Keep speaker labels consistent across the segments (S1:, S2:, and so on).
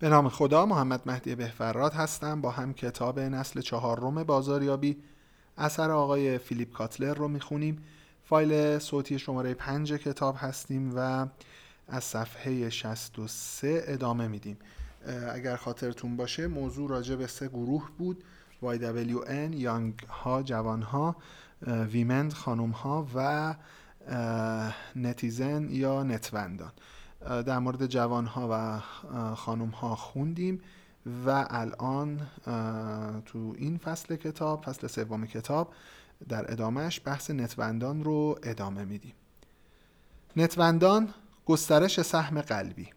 S1: به نام خدا محمد مهدی بهفراد هستم. با هم کتاب نسل چهارم بازاریابی. اثر آقای فیلیپ کاتلر رو می‌خونیم. فایل صوتی شماره پنج کتاب هستیم و از صفحه 63 ادامه میدیم. اگر خاطرتون باشه موضوع راجع به سه گروه بود. YWN یانگ ها جوان ها ویمند خانوم ها و نتیزن یا نتوندان. در مورد جوان ها و خانم ها خوندیم و الان تو این فصل کتاب فصل سوم کتاب در ادامهش بحث نتوندان رو ادامه میدیم. نتوندان گسترش سهم قلبی.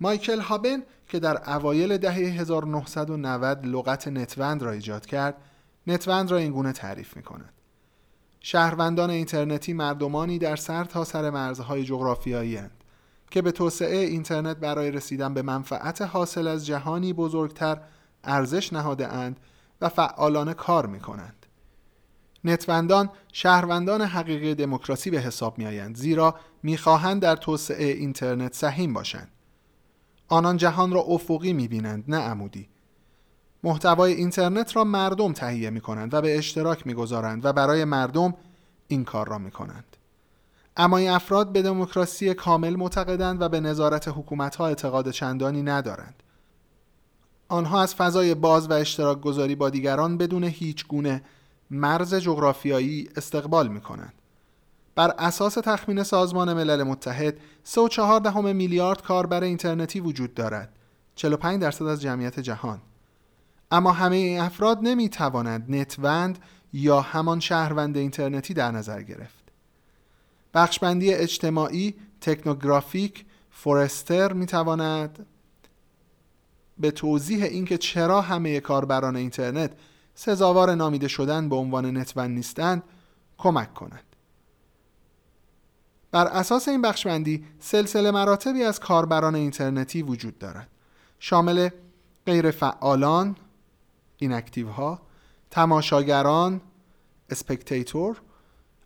S1: مایکل هابن که در اوایل دهه 1990 لغت نتوند را ایجاد کرد نتوند را اینگونه تعریف می کند شهروندان اینترنتی مردمانی در سر تا سر مرزهای جغرافیایی هند که به توسعه اینترنت برای رسیدن به منفعت حاصل از جهانی بزرگتر ارزش نهاده اند و فعالانه کار می کنند. نتوندان شهروندان حقیقی دموکراسی به حساب می آیند زیرا می‌خواهند در توسعه اینترنت سهیم باشند. آنان جهان را افقی می بینند نه عمودی. محتوای اینترنت را مردم تهیه می کنند و به اشتراک می گذارند و برای مردم این کار را می کنند. اما این افراد به دموکراسی کامل معتقدند و به نظارت حکومتها اعتقاد چندانی ندارند. آنها از فضای باز و اشتراک گذاری با دیگران بدون هیچ گونه مرز جغرافیایی استقبال می کنند. بر اساس تخمین سازمان ملل متحد 3.4 میلیارد کاربر اینترنتی وجود دارد 45 درصد از جمعیت جهان اما همه این افراد نمی توانند نتوند یا همان شهروند اینترنتی در نظر گرفت بخشبندی اجتماعی تکنوگرافیک فورستر می تواند به توضیح اینکه چرا همه کاربران اینترنت سزاوار نامیده شدن به عنوان نتوند نیستند کمک کند بر اساس این بخشبندی سلسله مراتبی از کاربران اینترنتی وجود دارد. شامل غیر فعالان inactive ها تماشاگران spectator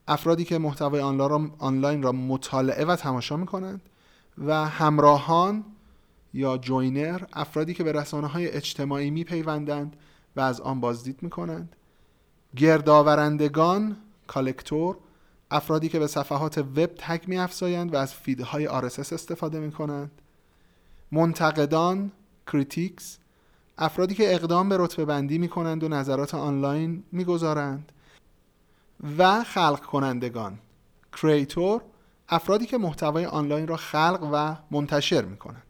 S1: افرادی که محتوای آنلاین را مطالعه و تماشا می کنند و همراهان یا joiner افرادی که به رسانه های اجتماعی می پیوندند و از آن بازدید می کنند گردآورندگان collector افرادی که به صفحات وب tag می افزایند و از فیدهای RSS استفاده می کنند منتقدان critics افرادی که اقدام به رتبه بندی می و نظرات آنلاین می گذارند و خلق کنندگان creator افرادی که محتوای آنلاین را خلق و منتشر می کنند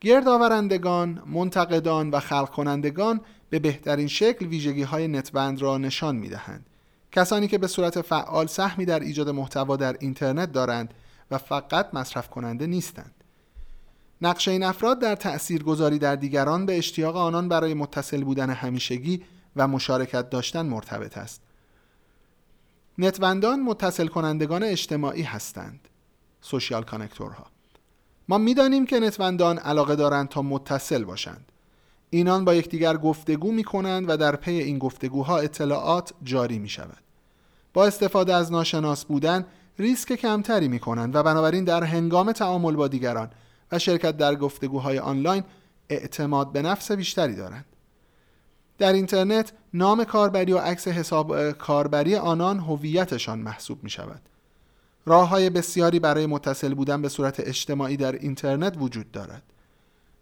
S1: گردآورندگان، منتقدان و خلق کنندگان به بهترین شکل ویژگی های نتبند را نشان می دهند کسانی که به صورت فعال سهمی در ایجاد محتوا در اینترنت دارند و فقط مصرف کننده نیستند. نقش این افراد در تأثیر گذاری در دیگران به اشتیاق آنان برای متصل بودن همیشگی و مشارکت داشتن مرتبط است. نتوندان متصل کنندگان اجتماعی هستند. سوشیال کانکتورها. ما می‌دانیم که نتوندان علاقه دارند تا متصل باشند. اینان با یکدیگر گفتگو می کنند و در پی این گفتگوها اطلاعات جاری می شود. با استفاده از ناشناس بودن ریسک کمتری می کنند و بنابراین در هنگام تعامل با دیگران و شرکت در گفتگوهای آنلاین اعتماد به نفس بیشتری دارند. در اینترنت نام کاربری و عکس حساب کاربری آنان هویتشان محسوب می شود. راه های بسیاری برای متصل بودن به صورت اجتماعی در اینترنت وجود دارد.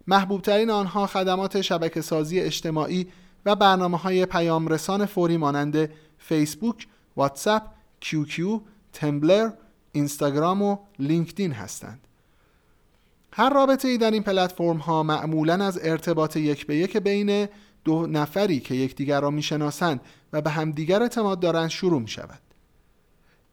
S1: محبوب ترین آنها خدمات شبکه سازی اجتماعی و برنامه های پیام رسان فوری مانند فیسبوک، واتساپ، کیو تمبلر، اینستاگرام و لینکدین هستند. هر رابطه ای در این پلتفرم ها معمولا از ارتباط یک به یک بین دو نفری که یکدیگر را می‌شناسند و به همدیگر اعتماد دارند شروع می شود.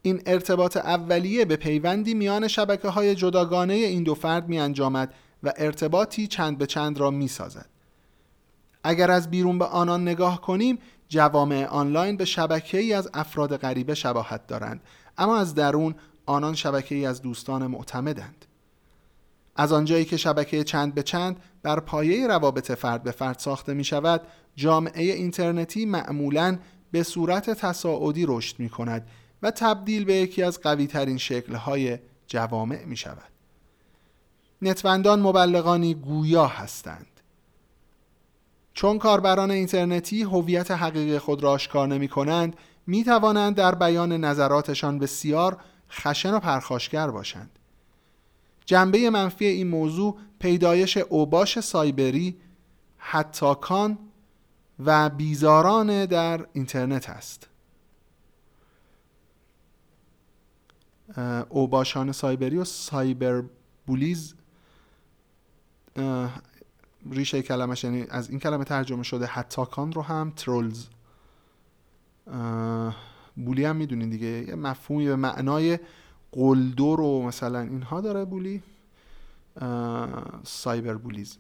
S1: این ارتباط اولیه به پیوندی میان شبکه های جداگانه این دو فرد می انجامد و ارتباطی چند به چند را می سازد. اگر از بیرون به آنان نگاه کنیم جوامع آنلاین به شبکه ای از افراد غریبه شباهت دارند اما از درون آنان شبکه ای از دوستان معتمدند از آنجایی که شبکه چند به چند بر پایه روابط فرد به فرد ساخته می شود جامعه اینترنتی معمولا به صورت تصاعدی رشد می کند و تبدیل به یکی از قوی ترین شکل های جوامع می شود نتوندان مبلغانی گویا هستند. چون کاربران اینترنتی هویت حقیقی خود را آشکار نمی کنند می توانند در بیان نظراتشان بسیار خشن و پرخاشگر باشند. جنبه منفی این موضوع پیدایش اوباش سایبری حتاکان و بیزاران در اینترنت است. اوباشان سایبری و سایبر بولیز ریشه کلمش یعنی از این کلمه ترجمه شده حتاکان رو هم ترولز. بولی هم می‌دونین دیگه یه مفهومی به معنای قلدر و مثلا اینها داره بولی سایبر بولیز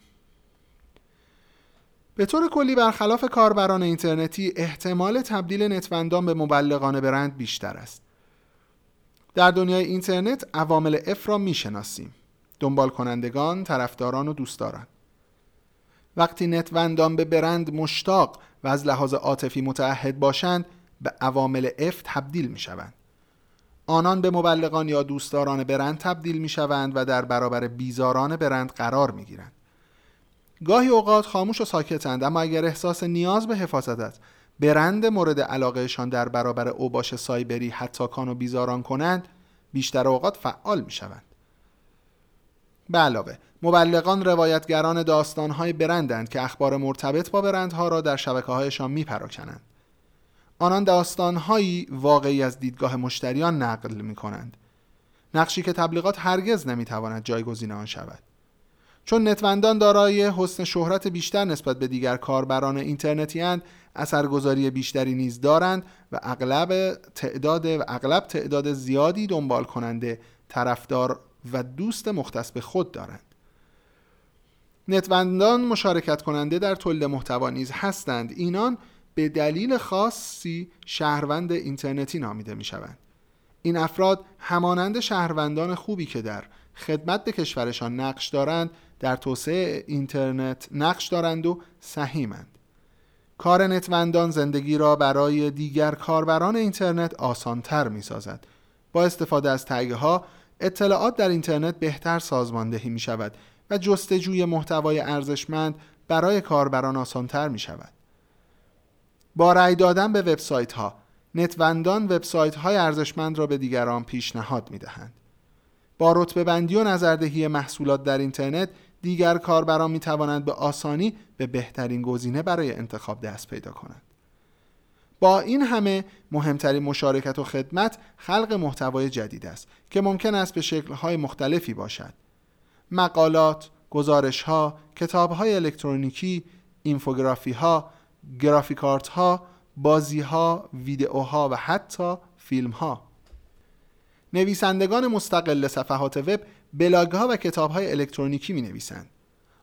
S1: به طور کلی برخلاف کاربران اینترنتی احتمال تبدیل نتوندان به مبلغان برند بیشتر است. در دنیای اینترنت عوامل اف را می‌شناسیم. دنبال کنندگان، طرفداران و دوستداران. وقتی نتوندان به برند مشتاق و از لحاظ عاطفی متعهد باشند به عوامل اف تبدیل می شوند آنان به مبلغان یا دوستداران برند تبدیل می شوند و در برابر بیزاران برند قرار می گیرند گاهی اوقات خاموش و ساکتند اما اگر احساس نیاز به حفاظت است برند مورد علاقهشان در برابر اوباش سایبری حتی کان و بیزاران کنند بیشتر اوقات فعال می شوند به علاوه مبلغان روایتگران داستانهای برندند که اخبار مرتبط با برندها را در شبکه هایشان می پراکنند. آنان داستانهایی واقعی از دیدگاه مشتریان نقل می کنند. نقشی که تبلیغات هرگز نمی تواند جایگزین آن شود. چون نتوندان دارای حسن شهرت بیشتر نسبت به دیگر کاربران اینترنتی اند اثرگذاری بیشتری نیز دارند و اغلب تعداد و اغلب تعداد زیادی دنبال کننده طرفدار و دوست مختص به خود دارند نتوندان مشارکت کننده در تولید محتوا نیز هستند اینان به دلیل خاصی شهروند اینترنتی نامیده می شوند این افراد همانند شهروندان خوبی که در خدمت به کشورشان نقش دارند در توسعه اینترنت نقش دارند و سهیمند. کار نتوندان زندگی را برای دیگر کاربران اینترنت آسانتر می سازد با استفاده از تگه ها اطلاعات در اینترنت بهتر سازماندهی می شود و جستجوی محتوای ارزشمند برای کاربران آسانتر می شود با رأی دادن به وبسایت ها نتوندان وبسایت های ارزشمند را به دیگران پیشنهاد می دهند با رتبه بندی و نظردهی محصولات در اینترنت دیگر کاربران می توانند به آسانی به بهترین گزینه برای انتخاب دست پیدا کنند. با این همه مهمترین مشارکت و خدمت خلق محتوای جدید است که ممکن است به شکل‌های مختلفی باشد. مقالات، گزارش‌ها، کتاب‌های الکترونیکی، اینفوگرافی‌ها، گرافیکارت‌ها، بازی‌ها، ویدئوها و حتی فیلم‌ها. نویسندگان مستقل صفحات وب بلاگ ها و کتاب های الکترونیکی می نویسند.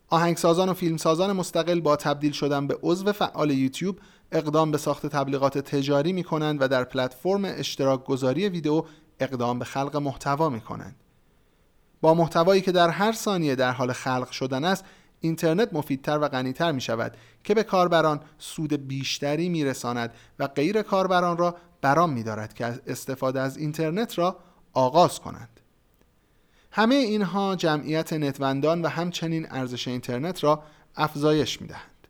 S1: آهنگسازان و فیلمسازان مستقل با تبدیل شدن به عضو فعال یوتیوب اقدام به ساخت تبلیغات تجاری می کنند و در پلتفرم اشتراک گذاری ویدیو اقدام به خلق محتوا می کنند. با محتوایی که در هر ثانیه در حال خلق شدن است اینترنت مفیدتر و غنیتر می شود که به کاربران سود بیشتری می رساند و غیر کاربران را برام می دارد که استفاده از اینترنت را آغاز کنند. همه اینها جمعیت نتوندان و همچنین ارزش اینترنت را افزایش می دهند.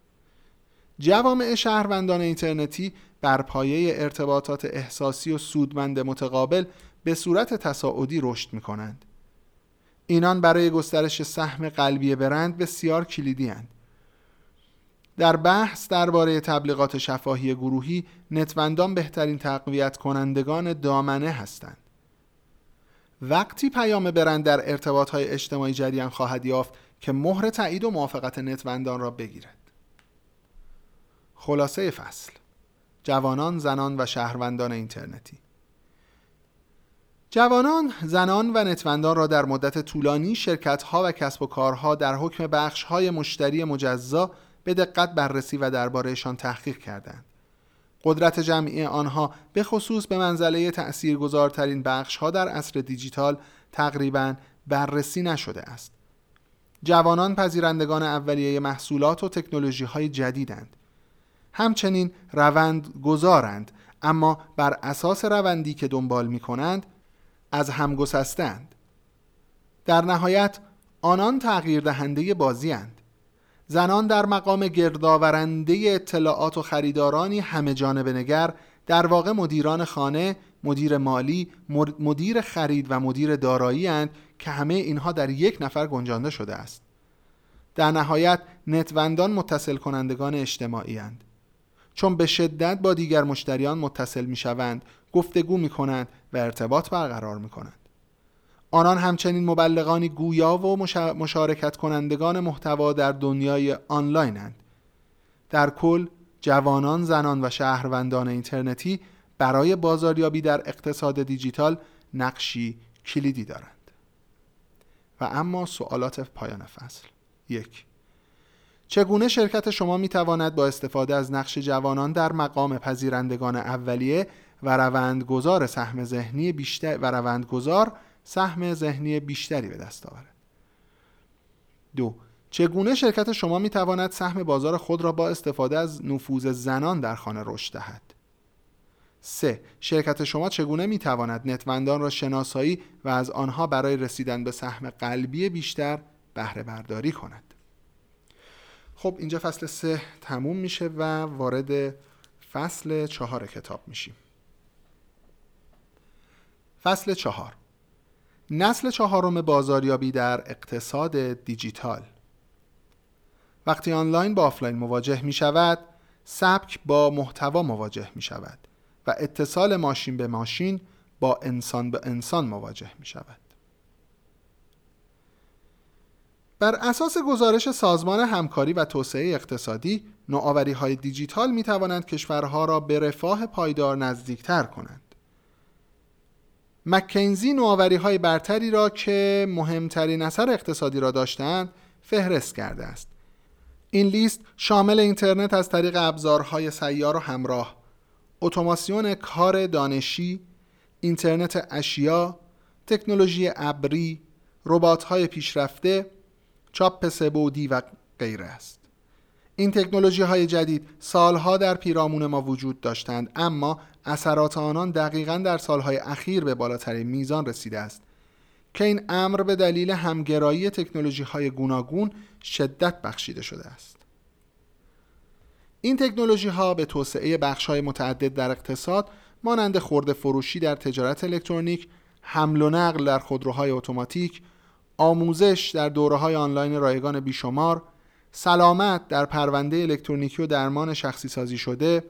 S1: جوامع شهروندان اینترنتی بر پایه ارتباطات احساسی و سودمند متقابل به صورت تصاعدی رشد می کنند. اینان برای گسترش سهم قلبی برند بسیار کلیدی هند. در بحث درباره تبلیغات شفاهی گروهی نتوندان بهترین تقویت کنندگان دامنه هستند. وقتی پیام برند در ارتباط های اجتماعی جریان خواهد یافت که مهر تایید و موافقت نتوندان را بگیرد خلاصه فصل جوانان، زنان و شهروندان اینترنتی جوانان، زنان و نتوندان را در مدت طولانی شرکت ها و کسب و کارها در حکم بخش های مشتری مجزا به دقت بررسی و دربارهشان تحقیق کردند. قدرت جمعی آنها به خصوص به منزله تأثیرگذارترین بخش ها در عصر دیجیتال تقریبا بررسی نشده است. جوانان پذیرندگان اولیه محصولات و تکنولوژی های جدیدند. همچنین روند گذارند اما بر اساس روندی که دنبال می کنند از هم گسستند. در نهایت آنان تغییر دهنده بازی هند. زنان در مقام گردآورنده اطلاعات و خریدارانی همه جانب نگر در واقع مدیران خانه، مدیر مالی، مدیر خرید و مدیر دارایی هند که همه اینها در یک نفر گنجانده شده است. در نهایت نتوندان متصل کنندگان اجتماعی هند. چون به شدت با دیگر مشتریان متصل می شوند، گفتگو می کنند و ارتباط برقرار می کنند. آنان همچنین مبلغانی گویا و مشارکت کنندگان محتوا در دنیای آنلاینند. در کل جوانان، زنان و شهروندان اینترنتی برای بازاریابی در اقتصاد دیجیتال نقشی کلیدی دارند. و اما سوالات پایان فصل یک چگونه شرکت شما می تواند با استفاده از نقش جوانان در مقام پذیرندگان اولیه و روندگذار سهم ذهنی بیشتر و روندگذار سهم ذهنی بیشتری به دست آورد دو چگونه شرکت شما می تواند سهم بازار خود را با استفاده از نفوذ زنان در خانه رشد دهد 3. شرکت شما چگونه می تواند نتوندان را شناسایی و از آنها برای رسیدن به سهم قلبی بیشتر بهره برداری کند خب اینجا فصل سه تموم میشه و وارد فصل چهار کتاب میشیم. فصل چهار. نسل چهارم بازاریابی در اقتصاد دیجیتال. وقتی آنلاین با آفلاین مواجه می شود سبک با محتوا مواجه می شود و اتصال ماشین به ماشین با انسان به انسان مواجه می شود بر اساس گزارش سازمان همکاری و توسعه اقتصادی نوآوری های دیجیتال می توانند کشورها را به رفاه پایدار نزدیکتر کنند. مکنزی نوآوری های برتری را که مهمترین اثر اقتصادی را داشتند فهرست کرده است. این لیست شامل اینترنت از طریق ابزارهای سیار و همراه اتوماسیون کار دانشی اینترنت اشیا تکنولوژی ابری ربات‌های پیشرفته چاپ سبودی و غیره است. این تکنولوژی های جدید سالها در پیرامون ما وجود داشتند اما اثرات آنان دقیقا در سالهای اخیر به بالاترین میزان رسیده است که این امر به دلیل همگرایی تکنولوژی های گوناگون شدت بخشیده شده است. این تکنولوژی ها به توسعه بخش های متعدد در اقتصاد مانند خورده فروشی در تجارت الکترونیک حمل و نقل در خودروهای اتوماتیک آموزش در دوره های آنلاین رایگان بیشمار سلامت در پرونده الکترونیکی و درمان شخصی سازی شده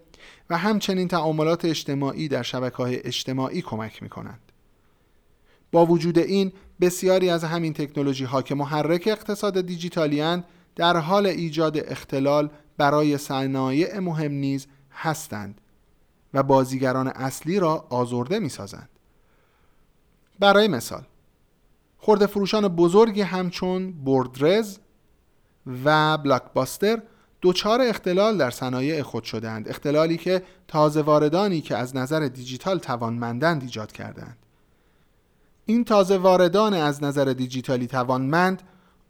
S1: و همچنین تعاملات اجتماعی در شبکه های اجتماعی کمک می کنند. با وجود این بسیاری از همین تکنولوژی ها که محرک اقتصاد دیجیتالی در حال ایجاد اختلال برای صنایع مهم نیز هستند و بازیگران اصلی را آزرده می سازند. برای مثال خورده فروشان بزرگی همچون بوردرز و بلاکباستر دوچار اختلال در صنایع خود شدند. اختلالی که تازه واردانی که از نظر دیجیتال توانمندند ایجاد کردند. این تازه واردان از نظر دیجیتالی توانمند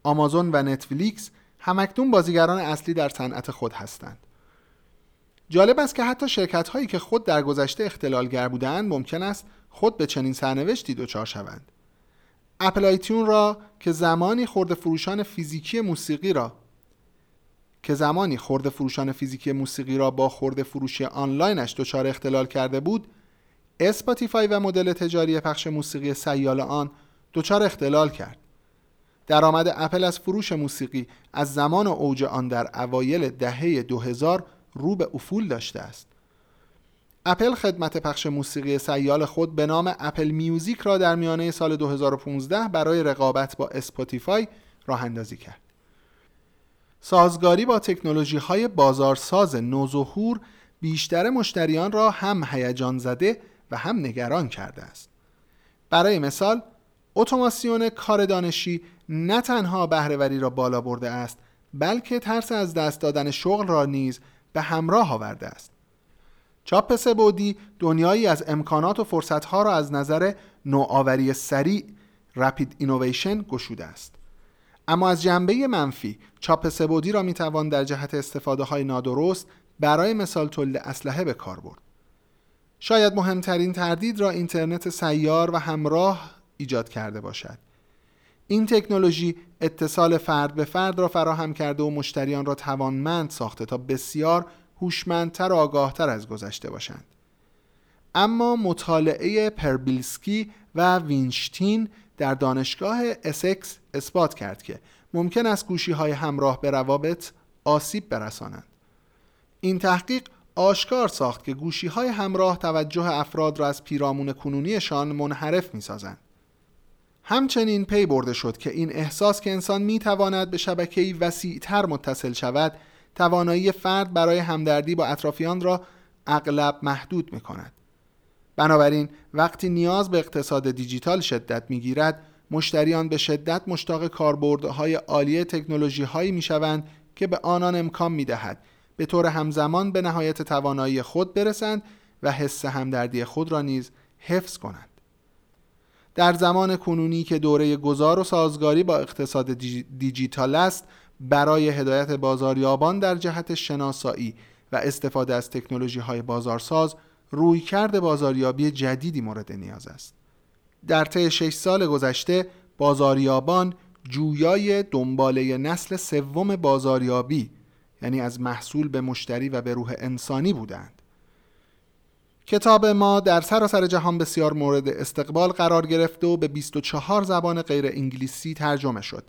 S1: آمازون و نتفلیکس همکنون بازیگران اصلی در صنعت خود هستند. جالب است که حتی شرکت هایی که خود در گذشته اختلالگر بودند ممکن است خود به چنین سرنوشتی دچار شوند. Apple iTunes را که زمانی خورده فروشان فیزیکی موسیقی را که زمانی خورده فروشان فیزیکی موسیقی را با خورده فروشی آنلاینش دچار اختلال کرده بود Spotify و مدل تجاری پخش موسیقی سیال آن دچار اختلال کرد. درآمد اپل از فروش موسیقی از زمان اوج آن در اوایل دهه 2000 رو به افول داشته است. اپل خدمت پخش موسیقی سیال خود به نام Apple Music را در میانه سال 2015 برای رقابت با Spotify راه اندازی کرد. سازگاری با تکنولوژی های بازارساز نوظهور بیشتر مشتریان را هم هیجان زده و هم نگران کرده است. برای مثال، اتوماسیون کار دانشی نه تنها بهرهوری را بالا برده است، بلکه ترس از دست دادن شغل را نیز به همراه آورده است. چاپ سبودی دنیایی از امکانات و فرصتها را از نظر نوآوری سریع رپید اینویشن گشوده است. اما از جنبه منفی چاپ سبودی را می‌توان در جهت استفاده های نادرست برای مثال تولید اسلحه به کار برد. شاید مهمترین تردید را اینترنت سیار و همراه ایجاد کرده باشد. این تکنولوژی اتصال فرد به فرد را فراهم کرده و مشتریان را توانمند ساخته تا بسیار هوشمندتر و آگاهتر از گذشته باشند اما مطالعه پربیلسکی و وینشتین در دانشگاه اسکس اثبات کرد که ممکن است گوشی های همراه به روابط آسیب برسانند این تحقیق آشکار ساخت که گوشی های همراه توجه افراد را از پیرامون کنونیشان منحرف می سازند. همچنین پی برده شد که این احساس که انسان می تواند به شبکه‌ای وسیعتر متصل شود توانایی فرد برای همدردی با اطرافیان را اغلب محدود می کند. بنابراین وقتی نیاز به اقتصاد دیجیتال شدت می گیرد مشتریان به شدت مشتاق کاربردهای عالی تکنولوژی هایی می شوند که به آنان امکان می دهد به طور همزمان به نهایت توانایی خود برسند و حس همدردی خود را نیز حفظ کنند. در زمان کنونی که دوره گذار و سازگاری با اقتصاد دیجیتال است برای هدایت بازاریابان در جهت شناسایی و استفاده از تکنولوژی های بازارساز رویکرد بازاریابی جدیدی مورد نیاز است. در طی 6 سال گذشته بازاریابان جویای دنباله نسل سوم بازاریابی یعنی از محصول به مشتری و به روح انسانی بودند کتاب ما در سراسر جهان بسیار مورد استقبال قرار گرفته و به 24 زبان غیر انگلیسی ترجمه شد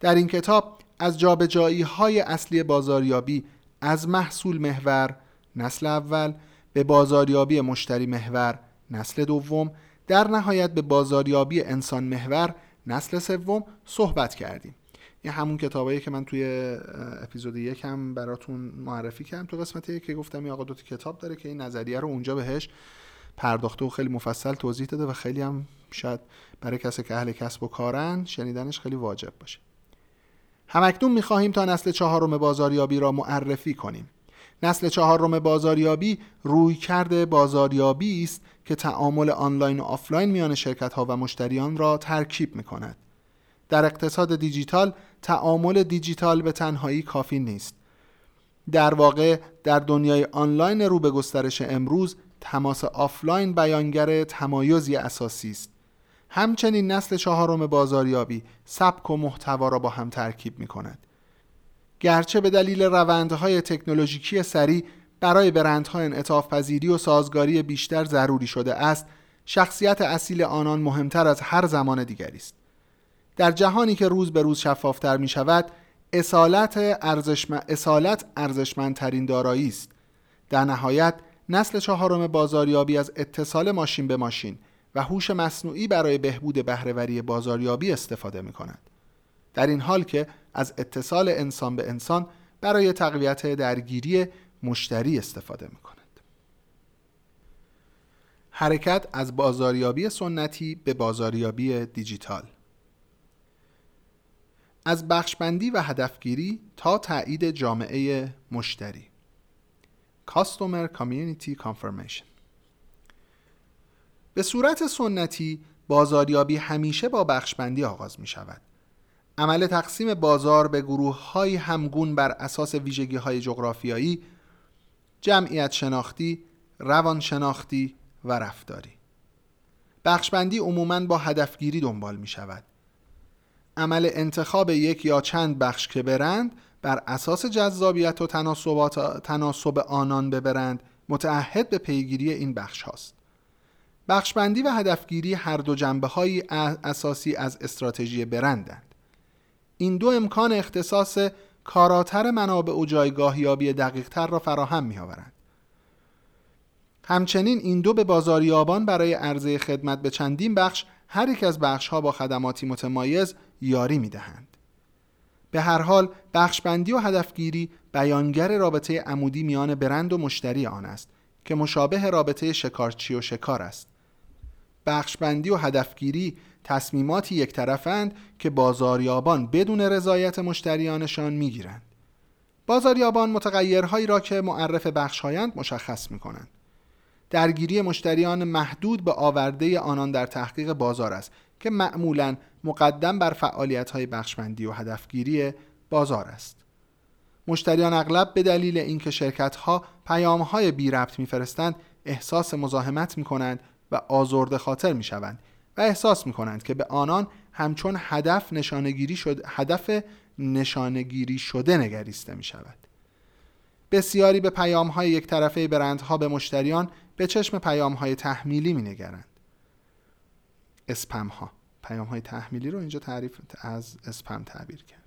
S1: در این کتاب از جابجایی های اصلی بازاریابی از محصول محور نسل اول به بازاریابی مشتری محور نسل دوم در نهایت به بازاریابی انسان محور نسل سوم صحبت کردیم. این همون کتابایی که من توی اپیزود یکم براتون معرفی کردم. تو قسمتی که گفتم این آقا دو کتاب داره که این نظریه رو اونجا بهش پرداخته و خیلی مفصل توضیح داده و خیلی هم شاید برای کسی که اهل کسب و کارن شنیدنش خیلی واجب باشه. همکنون می‌خواهیم تا نسل چهارم بازاریابی را معرفی کنیم نسل چهارم بازاریابی رویکرد بازاریابی است که تعامل آنلاین و آفلاین میان شرکت ها و مشتریان را ترکیب می کند. در اقتصاد دیجیتال تعامل دیجیتال به تنهایی کافی نیست. در واقع در دنیای آنلاین رو به گسترش امروز تماس آفلاین بیانگر تمایزی اساسی است. همچنین نسل چهارم بازاریابی سبک و محتوا را با هم ترکیب می کند. گرچه به دلیل روندهای تکنولوژیکی سریع برای برندها انعطاف پذیری و سازگاری بیشتر ضروری شده است شخصیت اصیل آنان مهمتر از هر زمان دیگری است در جهانی که روز به روز شفافتر می شود اصالت, ارزشم... اصالت ارزشمندترین دارایی است در نهایت نسل چهارم بازاریابی از اتصال ماشین به ماشین و هوش مصنوعی برای بهبود بهرهوری بازاریابی استفاده می کند. در این حال که از اتصال انسان به انسان برای تقویت درگیری مشتری استفاده می کند. حرکت از بازاریابی سنتی به بازاریابی دیجیتال از بخشبندی و هدفگیری تا تایید جامعه مشتری Customer Community Confirmation به صورت سنتی بازاریابی همیشه با بخشبندی آغاز می شود عمل تقسیم بازار به گروه های همگون بر اساس ویژگی های جغرافیایی جمعیت شناختی، روان شناختی و رفتاری. بخشبندی عموماً با هدفگیری دنبال می شود عمل انتخاب یک یا چند بخش که برند بر اساس جذابیت و تناسب آنان ببرند متعهد به پیگیری این بخش هاست. بخشبندی و هدفگیری هر دو جنبه های اساسی از استراتژی برندند این دو امکان اختصاص کاراتر منابع و جایگاهیابی دقیقتر را فراهم می آورند. همچنین این دو به بازاریابان برای عرضه خدمت به چندین بخش هر یک از بخش ها با خدماتی متمایز یاری می دهند. به هر حال بخشبندی و هدفگیری بیانگر رابطه عمودی میان برند و مشتری آن است که مشابه رابطه شکارچی و شکار است. بخشبندی و هدفگیری تصمیماتی یک طرفند که بازاریابان بدون رضایت مشتریانشان می‌گیرند. بازاریابان متغیرهایی را که معرف بخشهایند مشخص می کنند. درگیری مشتریان محدود به آورده آنان در تحقیق بازار است که معمولا مقدم بر فعالیت های بخشبندی و هدفگیری بازار است. مشتریان اغلب به دلیل اینکه شرکت ها پیام های بی ربط میفرستند احساس مزاحمت می کنند و آزرده خاطر می شوند و احساس می کنند که به آنان همچون هدف نشانگیری شد هدف نشانگیری شده نگریسته می شود. بسیاری به پیام های یک طرفه برندها به مشتریان به چشم پیام های تحمیلی می نگرند. اسپم ها پیام های تحمیلی رو اینجا تعریف از اسپم تعبیر کرد.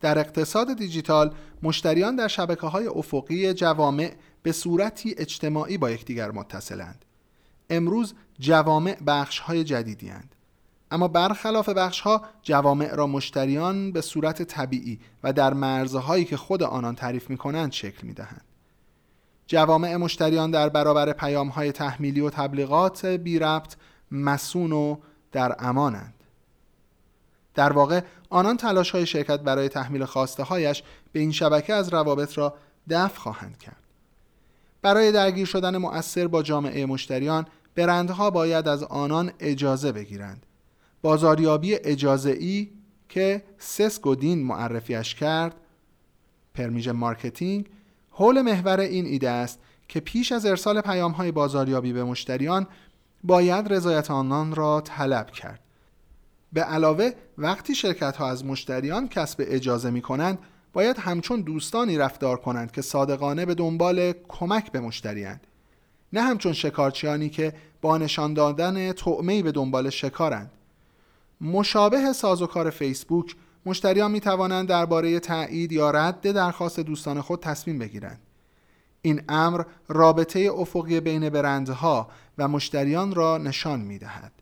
S1: در اقتصاد دیجیتال مشتریان در شبکه های افقی جوامع به صورتی اجتماعی با یکدیگر متصلند. امروز جوامع بخش های جدیدی هند. اما برخلاف بخش ها جوامع را مشتریان به صورت طبیعی و در مرزهایی که خود آنان تعریف می کنند شکل می دهند. جوامع مشتریان در برابر پیام های تحمیلی و تبلیغات بی ربط مسون و در امانند. در واقع آنان تلاش های شرکت برای تحمیل خواسته هایش به این شبکه از روابط را دفع خواهند کرد. برای درگیر شدن مؤثر با جامعه مشتریان برندها باید از آنان اجازه بگیرند. بازاریابی اجازه ای که سس گودین معرفیش کرد permission marketing حول محور این ایده است که پیش از ارسال پیام های بازاریابی به مشتریان باید رضایت آنان را طلب کرد به علاوه وقتی شرکت ها از مشتریان کسب اجازه می کنند باید همچون دوستانی رفتار کنند که صادقانه به دنبال کمک به مشتریند نه همچون شکارچیانی که با نشان دادن طعمه‌ای به دنبال شکارند. مشابه سازوکار فیسبوک مشتریان می توانند درباره تایید یا رد درخواست دوستان خود تصمیم بگیرند. این امر رابطه افقی بین برندها و مشتریان را نشان می دهد.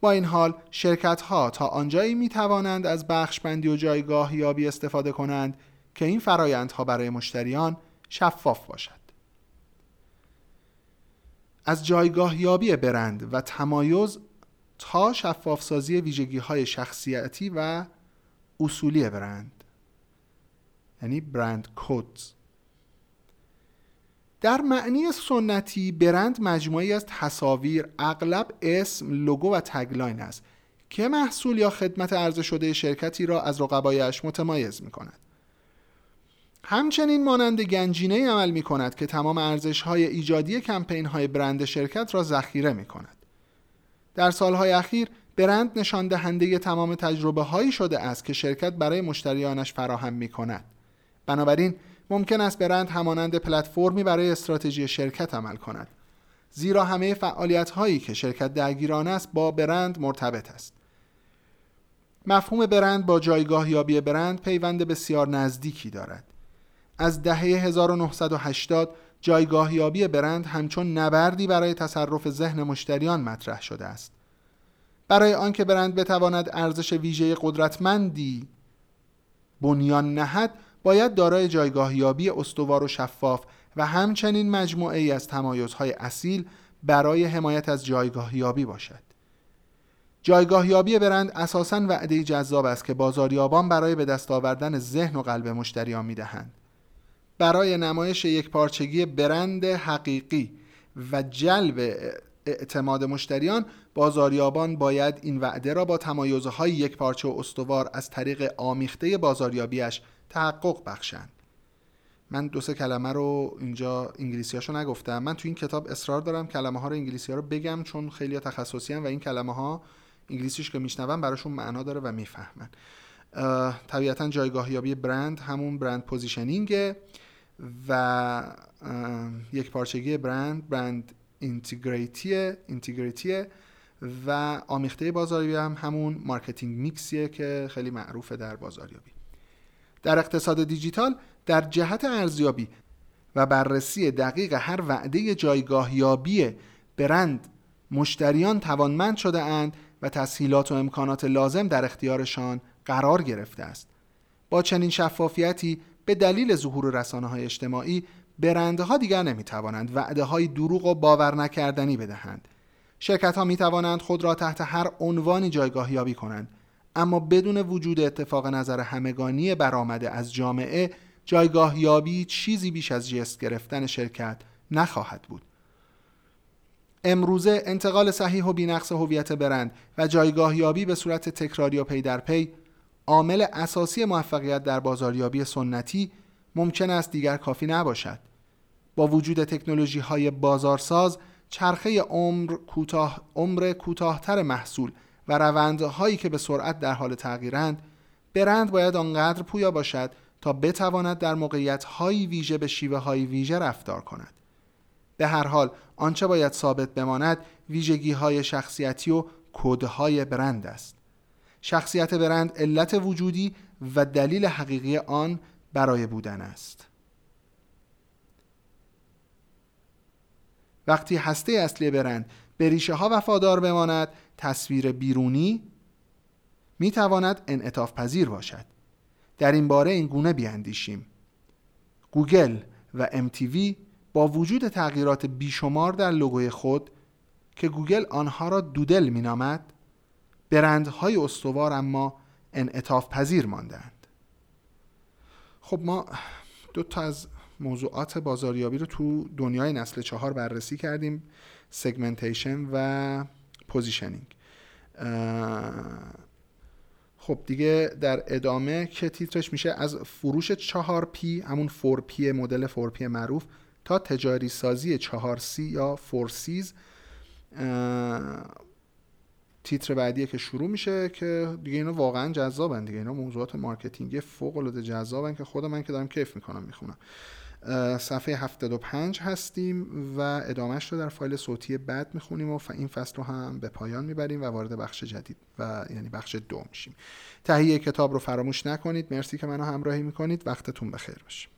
S1: با این حال شرکت ها تا آنجایی می توانند از بخش بندی و جایگاه یابی استفاده کنند که این فرایندها برای مشتریان شفاف باشد. از جایگاه یابی برند و تمایز تا شفاف سازی ویژگی های شخصیتی و اصولی برند یعنی برند کودز در معنی سنتی برند مجموعی از تصاویر اغلب اسم لوگو و تگلاین است که محصول یا خدمت عرضه شده شرکتی را از رقبایش متمایز می کند همچنین مانند گنجینه عمل می کند که تمام ارزش های ایجادی کمپین های برند شرکت را ذخیره می کند در سالهای اخیر برند نشان دهنده تمام تجربه هایی شده است که شرکت برای مشتریانش فراهم می کند بنابراین ممکن است برند همانند پلتفرمی برای استراتژی شرکت عمل کند. زیرا همه فعالیت هایی که شرکت درگیران است با برند مرتبط است. مفهوم برند با جایگاه یابی برند پیوند بسیار نزدیکی دارد. از دهه 1980 جایگاه یابی برند همچون نبردی برای تصرف ذهن مشتریان مطرح شده است. برای آنکه برند بتواند ارزش ویژه قدرتمندی بنیان نهد باید دارای جایگاه یابی استوار و شفاف و همچنین مجموعه ای از تمایزهای اصیل برای حمایت از جایگاه یابی باشد. جایگاه یابی برند اساساً وعده جذاب است که بازاریابان برای به دست آوردن ذهن و قلب مشتریان می‌دهند. برای نمایش یک پارچگی برند حقیقی و جلب اعتماد مشتریان بازاریابان باید این وعده را با تمایزهای یک پارچه و استوار از طریق آمیخته بازاریابیش تحقق بخشند من دو سه کلمه رو اینجا انگلیسیاشو نگفتم. من تو این کتاب اصرار دارم کلمه ها رو انگلیسی ها رو بگم چون خیلی تخصصی هم و این کلمه ها انگلیسیش که میشنون براشون معنا داره و می‌فهمن. طبیعتا جایگاه یابی برند همون brand positioning و یک پارچگی برند brand integrity و آمیخته بازاریابی هم همون marketing mix یه که خیلی معروفه در بازاریابی. در اقتصاد دیجیتال در جهت ارزیابی و بررسی دقیق هر وعده جایگاه یابی برند مشتریان توانمند شده اند و تسهیلات و امکانات لازم در اختیارشان قرار گرفته است. با چنین شفافیتی به دلیل ظهور رسانه های اجتماعی برندها دیگر نمی توانند وعده های دروغ و باور نکردنی بدهند. شرکت ها می توانند خود را تحت هر عنوانی جایگاه یابی کنند. اما بدون وجود اتفاق نظر همگانی برآمده از جامعه جایگاه یابی چیزی بیش از جست گرفتن شرکت نخواهد بود. امروزه انتقال صحیح و بینقص هویت برند و جایگاه یابی به صورت تکراری و پی در پی عامل اساسی موفقیت در بازاریابی سنتی ممکن است دیگر کافی نباشد. با وجود تکنولوژی های بازارساز چرخه عمر کوتاه عمر کوتاهتر محصول و روندهایی که به سرعت در حال تغییرند برند باید آنقدر پویا باشد تا بتواند در موقعیت هایی ویژه به شیوه های ویژه رفتار کند. به هر حال آنچه باید ثابت بماند ویژگی های شخصیتی و کودهای برند است. شخصیت برند علت وجودی و دلیل حقیقی آن برای بودن است. وقتی هسته اصلی برند به ریشه ها وفادار بماند تصویر بیرونی می تواند انعطاف پذیر باشد. در این باره این گونه بیاندیشیم. گوگل و MTV با وجود تغییرات بیشمار در لوگوی خود که گوگل آنها را doodle مینامد برندهای استوار اما انعطاف پذیر ماندند خب ما دو تا از موضوعات بازاریابی رو تو دنیای نسل چهار بررسی کردیم segmentation و positioning خب دیگه در ادامه که تیترش میشه از فروش 4 P همون 4 P مدل 4 P معروف تا تجاری سازی 4 C یا 4 Cs. تیتر بعدیه که شروع میشه که دیگه اینا واقعا جذابن دیگه اینا موضوعات marketing ی فوق العاده جذابن که خود من که دارم کیف می‌کنم می‌خونم. صفحه 75 هستیم و ادامهش رو در فایل صوتی بعد می‌خونیم و این فصل رو هم به پایان می‌بریم و وارد بخش جدید و یعنی بخش دو میشیم. تهیه کتاب رو فراموش نکنید. مرسی که منو همراهی می‌کنید. وقتتون بخیر باشه.